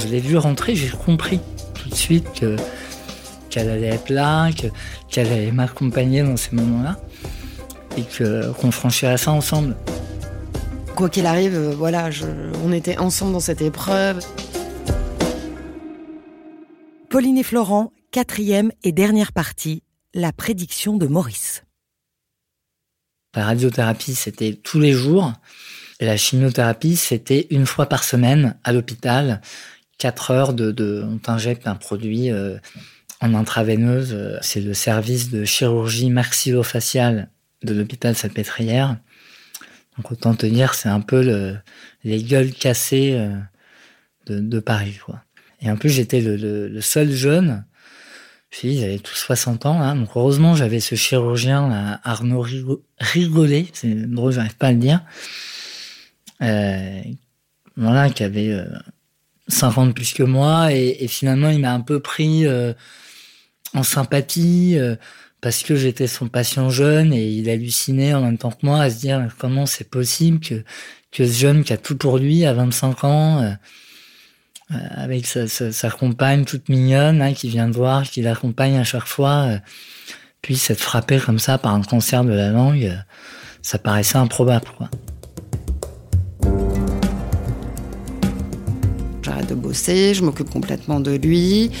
je l'ai vu rentrer, j'ai compris tout de suite que qu'elle allait être là, qu'elle allait m'accompagner dans ces moments-là et que qu'on franchirait ça ensemble. Quoi qu'il arrive, euh, voilà, on était ensemble dans cette épreuve. Pauline et Florent, quatrième et dernière partie, la prédiction de Maurice. La radiothérapie, c'était tous les jours. La chimiothérapie, c'était une fois par semaine à l'hôpital. Quatre heures de, de on t'injecte un produit euh, en intraveineuse. C'est le service de chirurgie maxillofaciale de l'hôpital Salpêtrière. Donc autant te dire, c'est un peu le, les gueules cassées euh, de, Paris. Quoi. Et en plus, j'étais le, le, seul jeune. Puis ils avaient tous 60 ans. Hein. Donc heureusement, j'avais ce chirurgien, Arnaud Rigolet, c'est drôle, j'arrive pas à le dire, euh, voilà, qui avait euh, 50 plus que moi. Et, finalement, il m'a un peu pris euh, en sympathie. Euh, parce que j'étais son patient jeune et il hallucinait en même temps que moi à se dire comment c'est possible que, que ce jeune qui a tout pour lui à 25 ans, euh, avec sa, compagne toute mignonne, hein, qui vient de voir, qui l'accompagne à chaque fois, puisse être frappé comme ça par un cancer de la langue, ça paraissait improbable. De bosser, je m'occupe complètement de lui.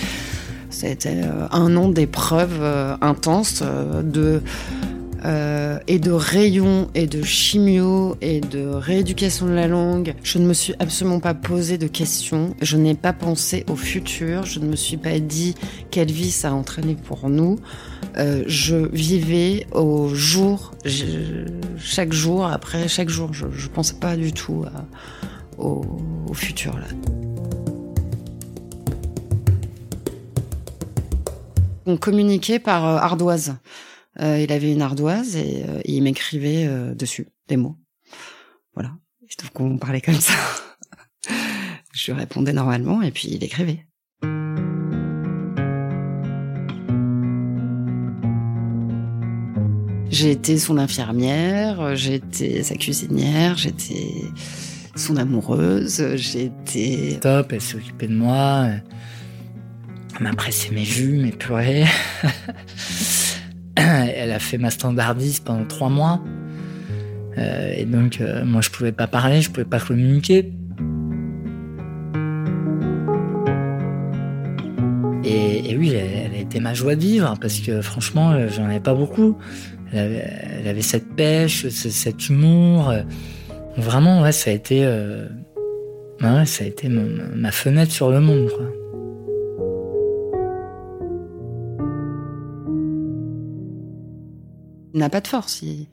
C'était euh, un an d'épreuves euh, intenses euh, de et de rayons et de chimio et de rééducation de la langue. Je ne me suis absolument pas posé de questions. Je n'ai pas pensé au futur. Je ne me suis pas dit quelle vie ça a entraîné pour nous. je vivais au jour, chaque jour, après chaque jour. Je ne pensais pas du tout au, au futur là. On par euh, ardoise. Euh, il avait une ardoise et, euh, il m'écrivait dessus des mots. Voilà. trouve qu'on parlait comme ça. Je répondais normalement et puis il écrivait. J'ai été son infirmière, j'étais sa cuisinière, j'étais son amoureuse, j'étais... Top, elle s'occupait de moi. M'a pressé mes jus, mes purées. Elle a fait ma standardiste pendant trois mois. Euh, et donc, euh, moi, je pouvais pas parler, je pouvais pas communiquer. Et, oui, elle, a été ma joie de vivre parce que franchement, euh, j'en avais pas beaucoup. Elle avait, cette pêche, cet humour. Vraiment, ouais, ça a été, ça a été ma, fenêtre sur le monde. N'a pas de force, il,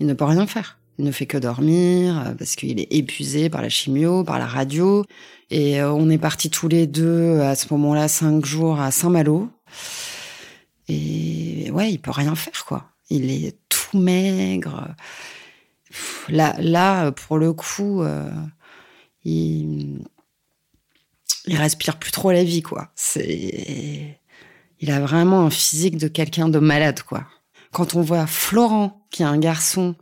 ne peut rien faire. Il ne fait que dormir euh, parce qu'il est épuisé par la chimio, par la radio. Et euh, on est partis tous les deux à ce moment-là cinq jours à Saint-Malo. Et ouais, il peut rien faire quoi. Il est tout maigre. Là, là, pour le coup, euh, il, il respire plus trop la vie quoi. Il a vraiment un physique de quelqu'un de malade quoi quand on voit Florent, qui est un garçon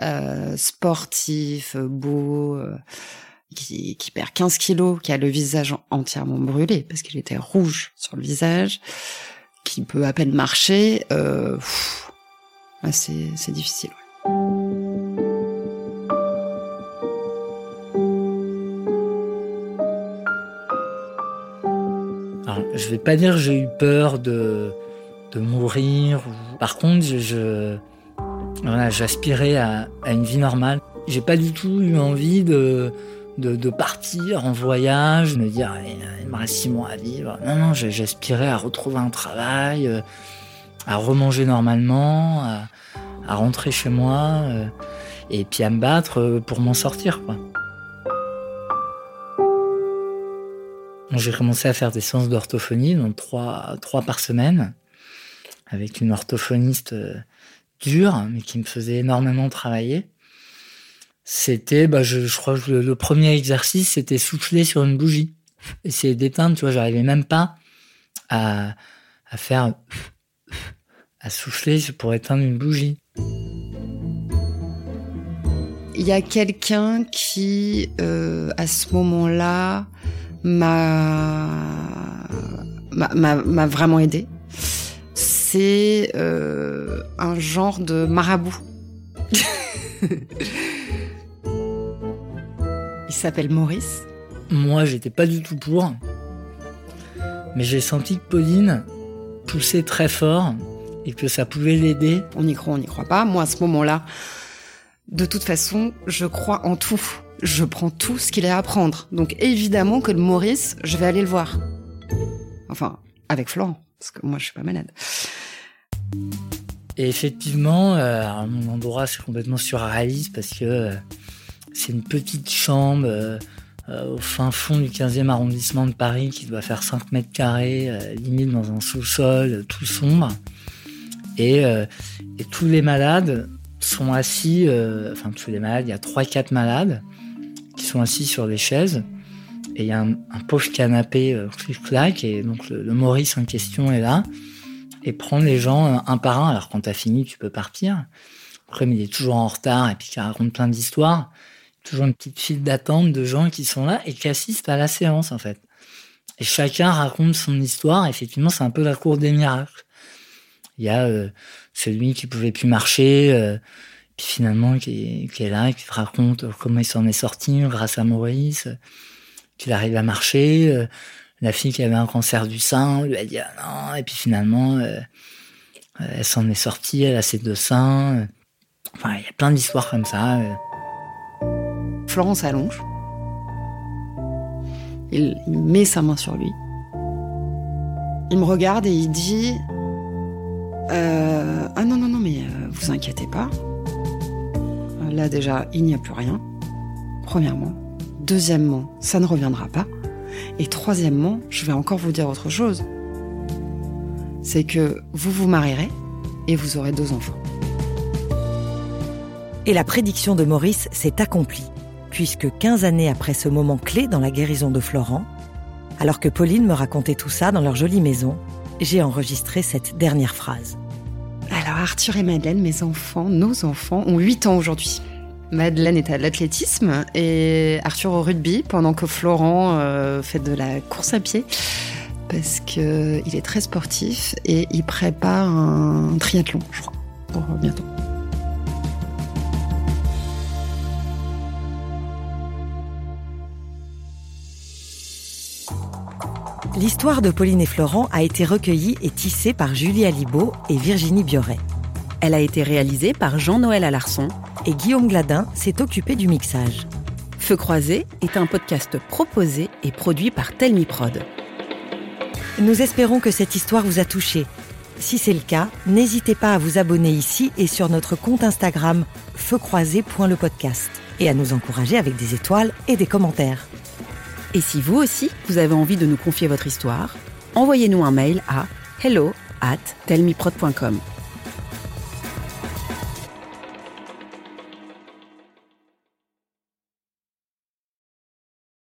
euh, sportif, beau, euh, qui, perd 15 kilos, qui a le visage entièrement brûlé parce qu'il était rouge sur le visage, qui peut à peine marcher, euh, c'est difficile. Alors, je vais pas dire j'ai eu peur de de mourir. Par contre, j'aspirais à, une vie normale. J'ai pas du tout eu envie de, de, partir en voyage, me dire il me reste six mois à vivre. Non, non, j'aspirais à retrouver un travail, euh, à remanger normalement, à, rentrer chez moi euh, et puis à me battre euh, pour m'en sortir. J'ai commencé à faire des séances d'orthophonie, donc trois par semaine avec une orthophoniste euh, dure, mais qui me faisait énormément travailler. C'était, bah, je, crois que le, premier exercice, c'était souffler sur une bougie. Essayer d'éteindre, tu vois, j'arrivais même pas à, faire, à souffler pour éteindre une bougie. Il y a quelqu'un qui, euh, à ce moment-là, m'a vraiment aidé. C'est euh, un genre de marabout. Il s'appelle Maurice. Moi, j'étais pas du tout pour. Mais j'ai senti que Pauline poussait très fort et que ça pouvait l'aider. On y croit, on n'y croit pas. Moi, à ce moment-là, de toute façon, je crois en tout. Je prends tout ce qu'il a à apprendre. Donc évidemment que le Maurice, je vais aller le voir. Enfin, avec Florent, parce que moi, je suis pas malade. Et effectivement, euh, mon endroit, c'est complètement surréaliste parce que euh, c'est une petite chambre euh, au fin fond du 15e arrondissement de Paris qui doit faire 5 mètres carrés, limite dans un sous-sol tout sombre. Et, tous les malades sont assis, enfin tous les malades, il y a 3-4 malades qui sont assis sur des chaises. Et il y a un, pauvre canapé clic-clac, et donc le Maurice en question est là et prendre les gens euh, un par un. Alors quand t'as fini, tu peux partir. Après, mais il est toujours en retard et puis il raconte plein d'histoires. Toujours une petite file d'attente de gens qui sont là et qui assistent à la séance en fait. Et chacun raconte son histoire. Effectivement, c'est un peu la cour des miracles. Il y a euh, celui qui pouvait plus marcher, euh, puis finalement qui est, là, qui te raconte comment il s'en est sorti grâce à Maurice, qu'il arrive à marcher la fille qui avait un cancer du sein lui a dit ah non. Et puis finalement euh, euh, elle s'en est sortie elle a ses deux seins. Enfin il y a plein d'histoires comme ça euh. Florence s'allonge il, met sa main sur lui. Il me regarde et il dit ah non non non mais vous inquiétez pas. Là déjà il n'y a plus rien premièrement. Deuxièmement ça ne reviendra pas et troisièmement, je vais encore vous dire autre chose. C'est que vous vous marierez et vous aurez deux enfants. Et la prédiction de Maurice s'est accomplie, puisque 15 années après ce moment clé dans la guérison de Florent, alors que Pauline me racontait tout ça dans leur jolie maison, j'ai enregistré cette dernière phrase. Alors Arthur et Madeleine, mes enfants, nos enfants, ont 8 ans aujourd'hui. Madeleine est à l'athlétisme et Arthur au rugby pendant que Florent euh, fait de la course à pied parce qu'il est très sportif et il prépare un triathlon, je crois, pour bientôt. L'histoire de Pauline et Florent a été recueillie et tissée par Julie Alibaud et Virginie Bioret. Elle a été réalisée par Jean-Noël Alarçon et Guillaume Gladin s'est occupé du mixage. Feu croisé est un podcast proposé et produit par Telmiprod. Nous espérons que cette histoire vous a touché. Si c'est le cas, n'hésitez pas à vous abonner ici et sur notre compte Instagram feucroisé.lepodcast et à nous encourager avec des étoiles et des commentaires. Et si vous aussi, vous avez envie de nous confier votre histoire, envoyez-nous un mail à hello at telmiprod.com.